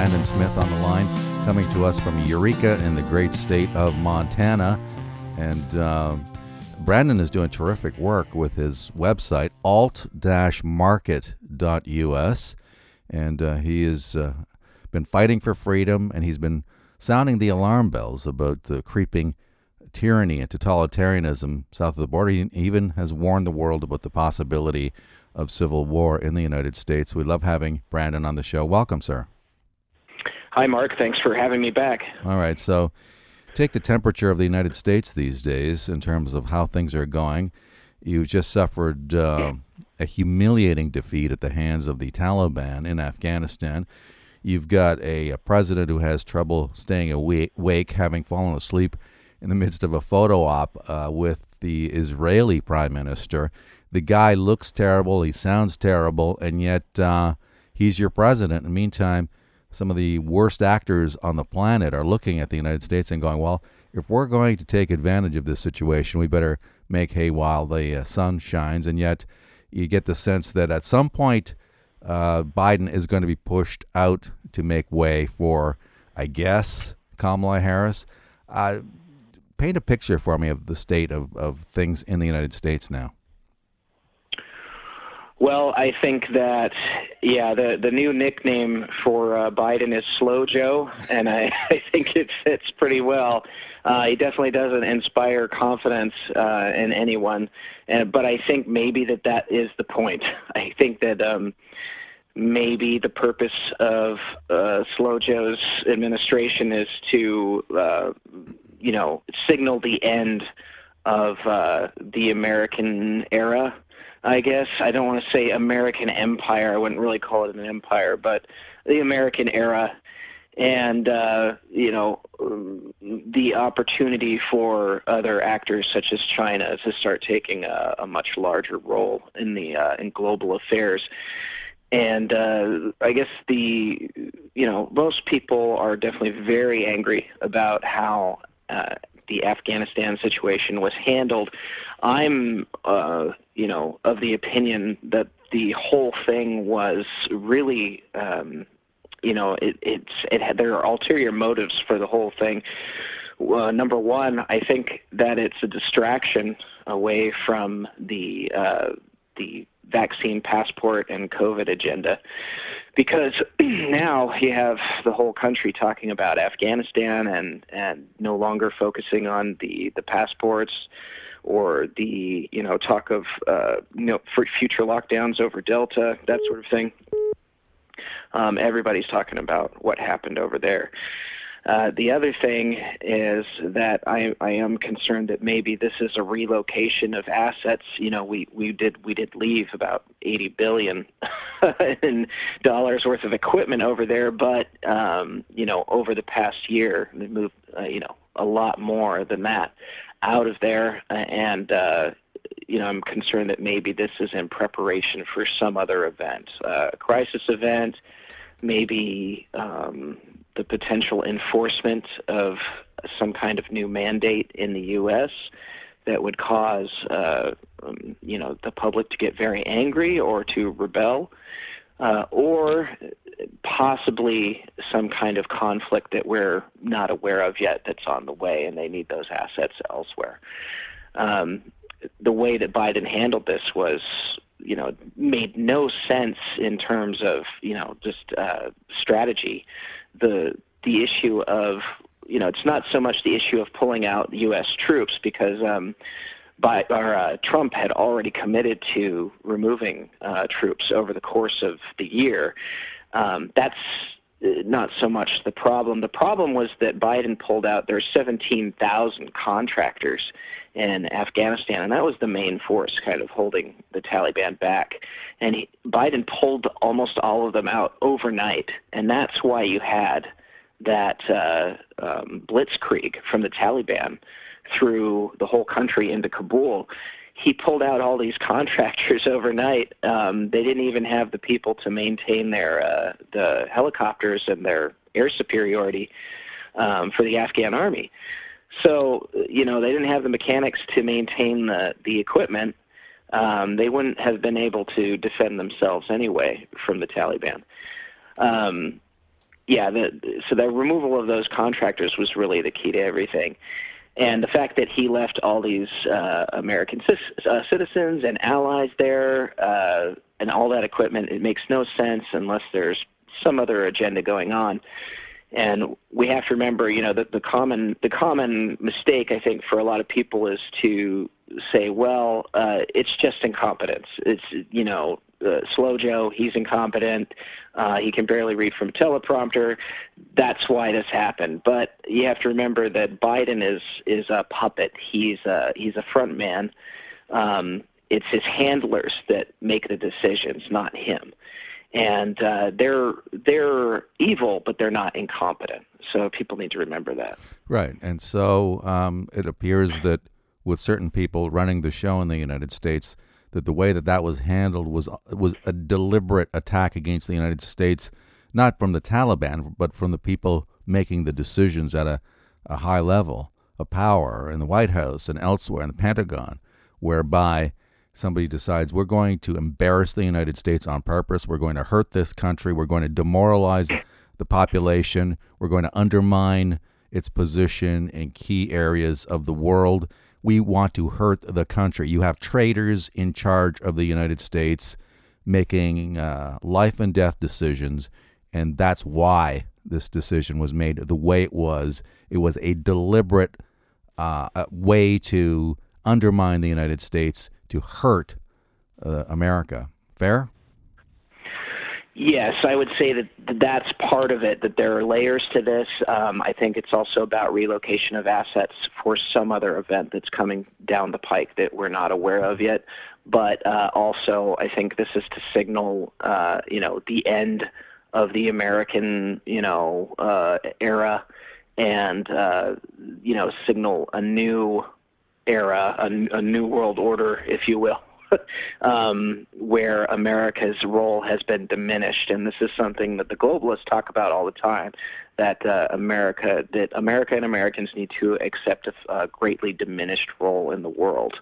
Brandon Smith on the line, coming to us from Eureka in the great state of Montana. And uh, Brandon is doing terrific work with his website, alt-market.us. And uh, he has uh, been fighting for freedom, and he's been sounding the alarm bells about the creeping tyranny and totalitarianism south of the border. He even has warned the world about the possibility of civil war in the United States. We love having Brandon on the show. Welcome, sir. Hi, Mark. Thanks for having me back. All right. So, take the temperature of the United States these days in terms of how things are going. You just suffered uh, a humiliating defeat at the hands of the Taliban in Afghanistan. You've got a, a president who has trouble staying awake, having fallen asleep in the midst of a photo op uh, with the Israeli prime minister the guy looks terrible, he sounds terrible, and yet uh, he's your president. In the meantime, some of the worst actors on the planet are looking at the United States and going, well, if we're going to take advantage of this situation, we better make hay while the uh, sun shines. And yet, you get the sense that at some point, uh, Biden is going to be pushed out to make way for, I guess, Kamala Harris. Uh, paint a picture for me of the state of, of things in the United States now. Well, I think that yeah, the the new nickname for uh, Biden is Slow Joe, and I, I think it fits pretty well. Uh, he definitely doesn't inspire confidence uh, in anyone, and but I think maybe that that is the point. I think that um, maybe the purpose of uh, Slow Joe's administration is to uh, you know signal the end of uh, the American era I guess I don't want to say American Empire. I wouldn't really call it an empire, but the American era, and uh, you know the opportunity for other actors such as China to start taking a, a much larger role in the uh, in global affairs. And uh, I guess the you know most people are definitely very angry about how uh, the Afghanistan situation was handled. I'm, uh, you know, of the opinion that the whole thing was really, um, you know, it, it's it had there are ulterior motives for the whole thing. Uh, number one, I think that it's a distraction away from the uh, the vaccine passport and COVID agenda. Because now you have the whole country talking about Afghanistan and, and no longer focusing on the, the passports or the you know talk of uh, you know future lockdowns over Delta, that sort of thing. Um, everybody's talking about what happened over there. Uh, the other thing is that I, I am concerned that maybe this is a relocation of assets. You know, we, we did we did leave about 80 billion in dollars worth of equipment over there, but um, you know, over the past year, they moved uh, you know a lot more than that out of there, and uh, you know, I'm concerned that maybe this is in preparation for some other event, uh, a crisis event, maybe um, potential enforcement of some kind of new mandate in the U.S. that would cause, uh, um, you know, the public to get very angry or to rebel, uh, or possibly some kind of conflict that we're not aware of yet that's on the way, and they need those assets elsewhere. Um, the way that Biden handled this was you know made no sense in terms of you know just uh, strategy the the issue of you know it's not so much the issue of pulling out U.S. troops because um, by our uh, Trump had already committed to removing uh, troops over the course of the year. Um, that's not so much the problem. The problem was that Biden pulled out. There's 17,000 contractors in Afghanistan, and that was the main force kind of holding the Taliban back. And he, Biden pulled almost all of them out overnight, and that's why you had that uh, um, blitzkrieg from the Taliban through the whole country into Kabul he pulled out all these contractors overnight. Um, they didn't even have the people to maintain their uh, the helicopters and their air superiority um, for the Afghan army. So you know they didn't have the mechanics to maintain the the equipment. Um, they wouldn't have been able to defend themselves anyway from the Taliban. Um, yeah, the, so the removal of those contractors was really the key to everything. And the fact that he left all these uh, American c- uh, citizens and allies there uh, and all that equipment, it makes no sense unless there's some other agenda going on. And we have to remember, you know, that the common the common mistake I think for a lot of people is to say, well, uh, it's just incompetence. It's you know, uh, Slow Joe, he's incompetent. Uh, he can barely read from teleprompter. That's why this happened. But you have to remember that Biden is is a puppet. He's a, he's a front man. Um, it's his handlers that make the decisions, not him and uh, they're they're evil, but they're not incompetent. So people need to remember that. Right, and so um, it appears that with certain people running the show in the United States, that the way that that was handled was was a deliberate attack against the United States, not from the Taliban, but from the people making the decisions at a, a high level of power in the White House and elsewhere in the Pentagon, whereby somebody decides we're going to embarrass the United States on purpose, we're going to hurt this country, we're going to demoralize the population, we're going to undermine its position in key areas of the world. We want to hurt the country. You have traitors in charge of the United States making uh, life and death decisions, and that's why this decision was made the way it was. It was a deliberate uh, way to undermine the United States to hurt uh, America. Fair? Yes, I would say that that's part of it, that there are layers to this. Um, I think it's also about relocation of assets for some other event that's coming down the pike that we're not aware of yet. But uh, also, I think this is to signal, uh, you know, the end of the American, you know, uh, era and, uh, you know, signal a new era, a, a new world order, if you will. um, where America's role has been diminished, and this is something that the globalists talk about all the time. That uh, America, that America and Americans need to accept a, a greatly diminished role in the world.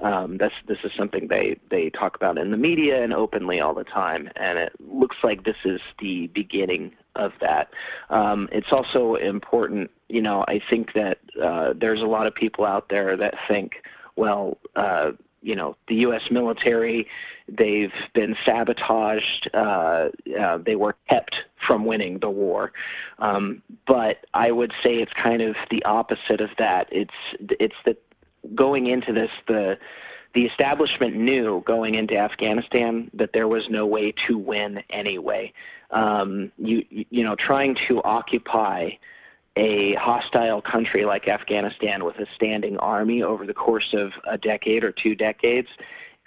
Um, this is something they they talk about in the media and openly all the time, and it looks like this is the beginning of that. Um, it's also important, you know, I think that uh, there's a lot of people out there that think, well, uh, you know, the U.S. military, they've been sabotaged. Uh, uh, they were kept from winning the war. Um, but I would say it's kind of the opposite of that. It's it's that going into this, the the establishment knew going into Afghanistan that there was no way to win anyway. Um, you you know, trying to occupy a hostile country like Afghanistan with a standing army over the course of a decade or two decades,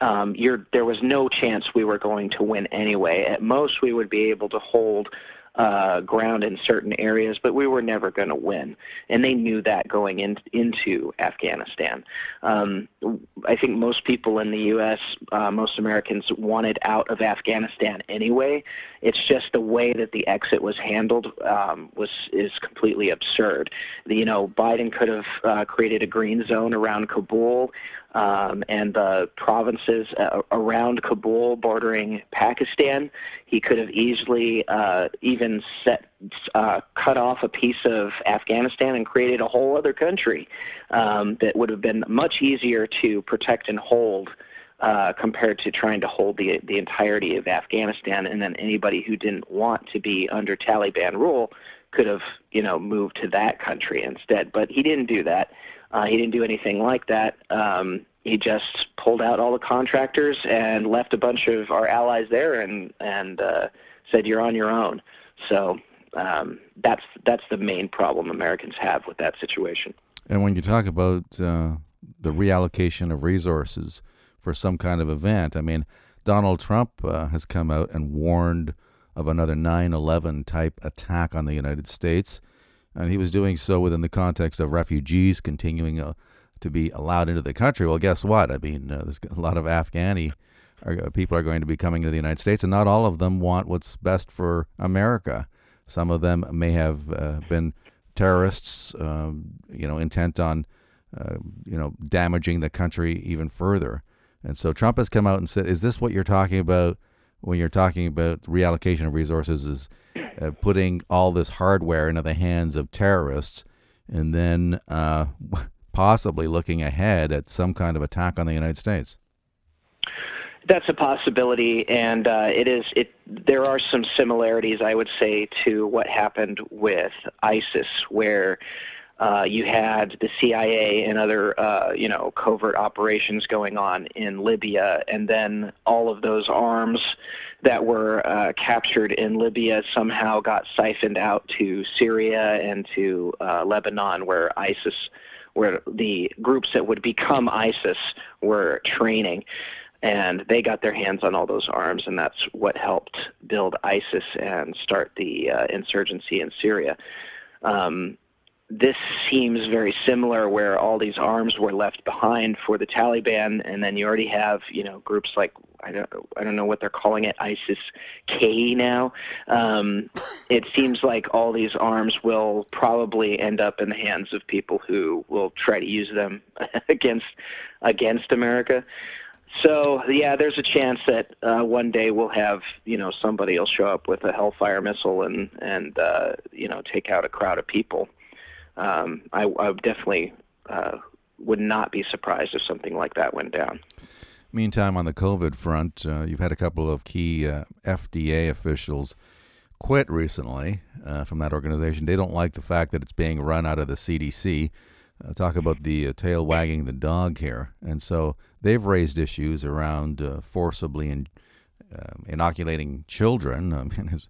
um, there was no chance we were going to win anyway. At most, we would be able to hold uh, ground in certain areas, but we were never going to win. And they knew that going in, into Afghanistan. Um, I think most people in the U.S., uh, most Americans, wanted out of Afghanistan anyway. It's just the way that the exit was handled um, was is completely absurd. You know, Biden could have uh, created a green zone around Kabul um, and the provinces uh, around Kabul bordering Pakistan. He could have easily uh, even set uh, cut off a piece of Afghanistan and created a whole other country um, that would have been much easier to protect and hold. Uh, compared to trying to hold the the entirety of Afghanistan, and then anybody who didn't want to be under Taliban rule could have, you know, moved to that country instead. But he didn't do that. Uh, he didn't do anything like that. Um, he just pulled out all the contractors and left a bunch of our allies there and and uh, said you're on your own. So um, that's that's the main problem Americans have with that situation. And when you talk about uh, the reallocation of resources for some kind of event, I mean, Donald Trump uh, has come out and warned of another 9/11 type attack on the United States and he was doing so within the context of refugees continuing uh, to be allowed into the country. Well, guess what? I mean, uh, there's a lot of Afghani are, uh, people are going to be coming to the United States, and not all of them want what's best for America. Some of them may have uh, been terrorists, um, you know, intent on, uh, you know, damaging the country even further. And so Trump has come out and said, "Is this what you're talking about when you're talking about reallocation of resources? Is uh, putting all this hardware into the hands of terrorists, and then uh, possibly looking ahead at some kind of attack on the United States. That's a possibility, and uh, it is. It there are some similarities, I would say, to what happened with ISIS, where uh, you had the CIA and other, uh, you know, covert operations going on in Libya, and then all of those arms that were uh, captured in Libya somehow got siphoned out to Syria and to uh, Lebanon, where ISIS, where the groups that would become ISIS were training and they got their hands on all those arms, and that's what helped build ISIS and start the uh, insurgency in Syria. Um, this seems very similar, where all these arms were left behind for the Taliban, and then you already have, you know, groups like I don't, I don't know what they're calling it, ISIS K now. Um, it seems like all these arms will probably end up in the hands of people who will try to use them against against America. So yeah, there's a chance that uh, one day we'll have you know somebody will show up with a Hellfire missile and and uh, you know take out a crowd of people. Um, I, I definitely uh, would not be surprised if something like that went down. Meantime, on the COVID front, uh, you've had a couple of key uh, FDA officials quit recently uh, from that organization. They don't like the fact that it's being run out of the CDC. talk about the tail wagging the dog here, and so they've raised issues around uh, forcibly in, uh, inoculating children. I mean,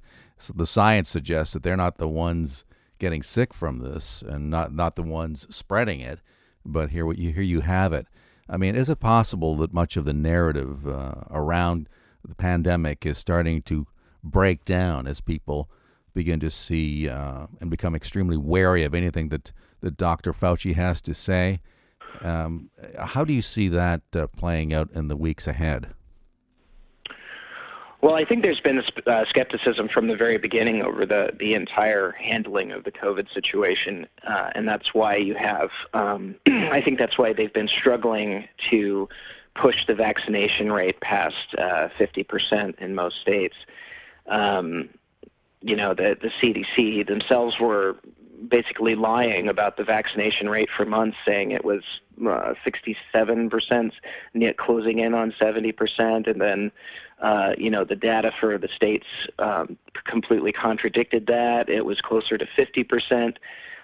the science suggests that they're not the ones getting sick from this and not, not the ones spreading it. But here, you, here you have it. I mean, is it possible that much of the narrative uh, around the pandemic is starting to break down as people begin to see uh, and become extremely wary of anything that, that Dr. Fauci has to say? Um, how do you see that uh, playing out in the weeks ahead? Well, I think there's been uh, skepticism from the very beginning over the, the entire handling of the COVID situation, uh, and that's why you have. Um, I think that's why they've been struggling to push the vaccination rate past uh, 50% in most states. Um, you know, the the CDC themselves were basically lying about the vaccination rate for months, saying it was uh, 67%, yet closing in on 70%, and then uh, you know the data for the states um, completely contradicted that. It was closer to 50%.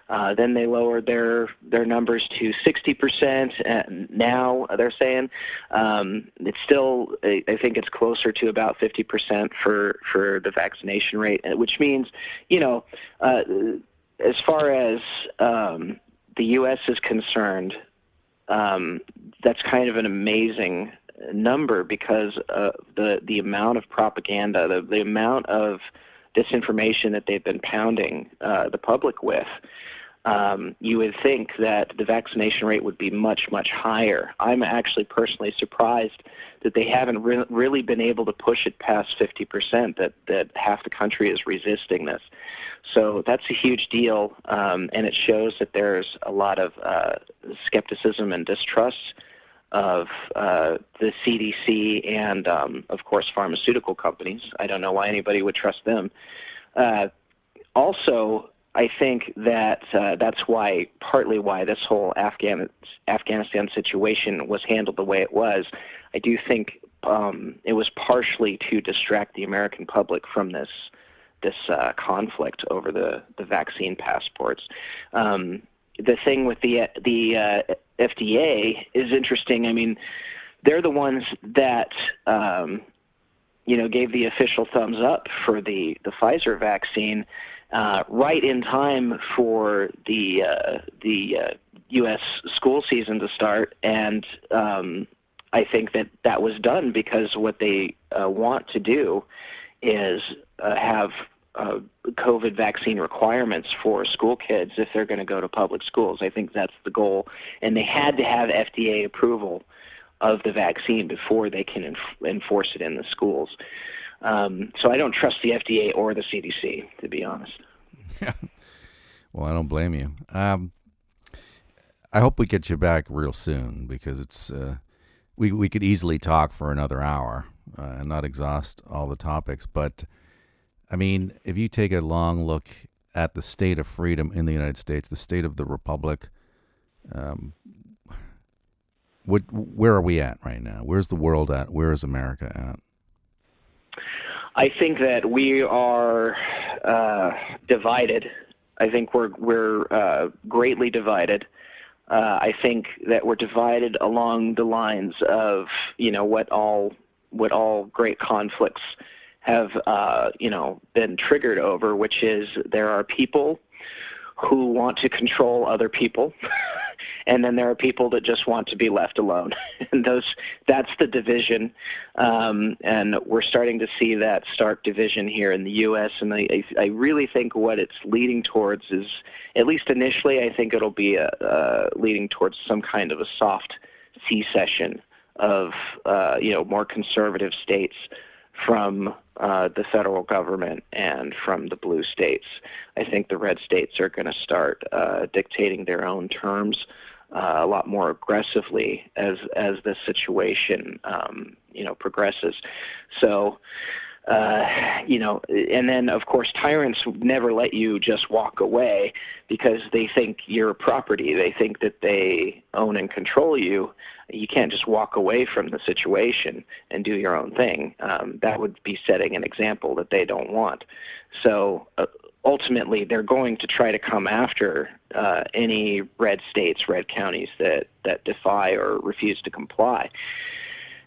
Uh, then they lowered their their numbers to 60%. And now they're saying um, it's still, I, I think it's closer to about 50% for for the vaccination rate, which means, you know, uh, as far as um, the U.S. is concerned, um, that's kind of an amazing number because uh, the the amount of propaganda, the the amount of disinformation that they've been pounding uh, the public with. Um, you would think that the vaccination rate would be much much higher. I'm actually personally surprised that they haven't re- really been able to push it past 50%. That that half the country is resisting this. So that's a huge deal, um, and it shows that there's a lot of uh, skepticism and distrust of uh, the CDC and, um, of course, pharmaceutical companies. I don't know why anybody would trust them. Uh, also, I think that uh, that's why, partly why this whole Afghan, Afghanistan situation was handled the way it was. I do think um, it was partially to distract the American public from this this uh, conflict over the, the vaccine passports. Um, the thing with the the uh, FDA is interesting. I mean, they're the ones that um, you know gave the official thumbs up for the the Pfizer vaccine uh, right in time for the uh, the U.S. Uh, school season to start, and um, I think that that was done because what they uh, want to do is uh, have uh, COVID vaccine requirements for school kids if they're going to go to public schools. I think that's the goal, and they had to have FDA approval of the vaccine before they can enf- enforce it in the schools. Um, so I don't trust the FDA or the CDC, to be honest. Yeah. Well, I don't blame you. Um, I hope we get you back real soon because it's uh, we we could easily talk for another hour uh, and not exhaust all the topics, but I mean, if you take a long look at the state of freedom in the United States, the state of the republic, um, what, where are we at right now? Where's the world at? Where is America at? I think that we are uh, divided. I think we're we're uh, greatly divided. Uh, I think that we're divided along the lines of you know what all what all great conflicts have uh, you know been triggered over, which is there are people who want to control other people. and then there are people that just want to be left alone. and those that's the division, um, and we're starting to see that stark division here in the U.S. And I, I really think what it's leading towards is, at least initially, I think it'll be a, uh, leading towards some kind of a soft secession of uh, you know more conservative states from uh, the federal government and from the blue states. I think the red states are going to start uh, dictating their own terms uh, a lot more aggressively as as the situation um, you know progresses. So. Uh, you know, and then of course tyrants never let you just walk away because they think you're property. They think that they own and control you. You can't just walk away from the situation and do your own thing. Um, that would be setting an example that they don't want. So uh, ultimately they're going to try to come after uh, any red states, red counties that, that defy or refuse to comply.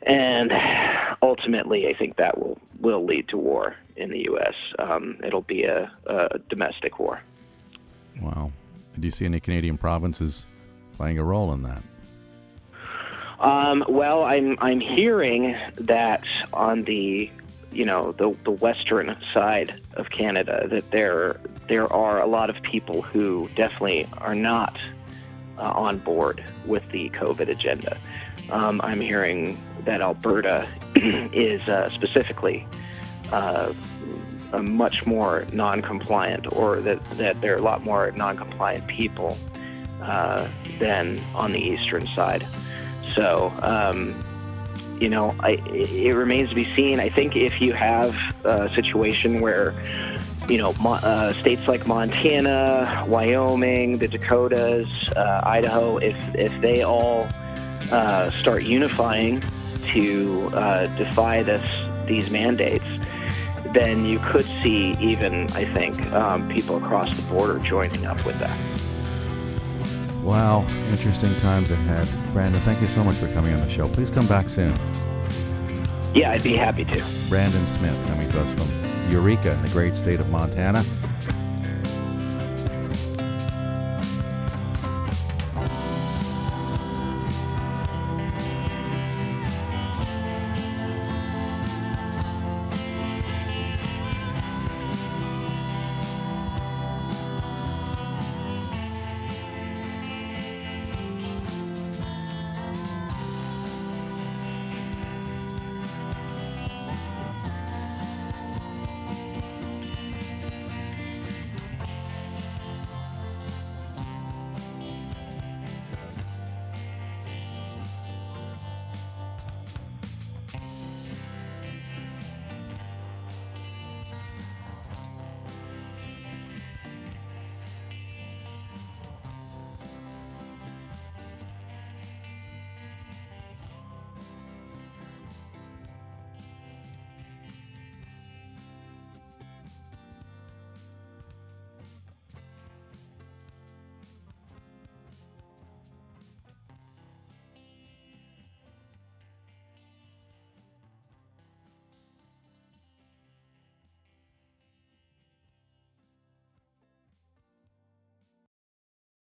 And ultimately, I think that will, will lead to war in the U.S. Um, it'll be a, a domestic war. Wow. Do you see any Canadian provinces playing a role in that? Um, well, I'm I'm hearing that on the you know the the western side of Canada that there there are a lot of people who definitely are not uh, on board with the COVID agenda. Um, I'm hearing that Alberta is uh, specifically uh, much more non-compliant, or that that there are a lot more non-compliant people uh, than on the eastern side. So. Um, you know, I, it remains to be seen. I think if you have a situation where, you know, uh, states like Montana, Wyoming, the Dakotas, uh, Idaho, if if they all uh, start unifying to uh, defy this these mandates, then you could see even, I think, um, people across the border joining up with that. Wow, interesting times ahead. Brandon, thank you so much for coming on the show. Please come back soon. Yeah, I'd be happy to. Brandon Smith coming to us from Eureka in the great state of Montana.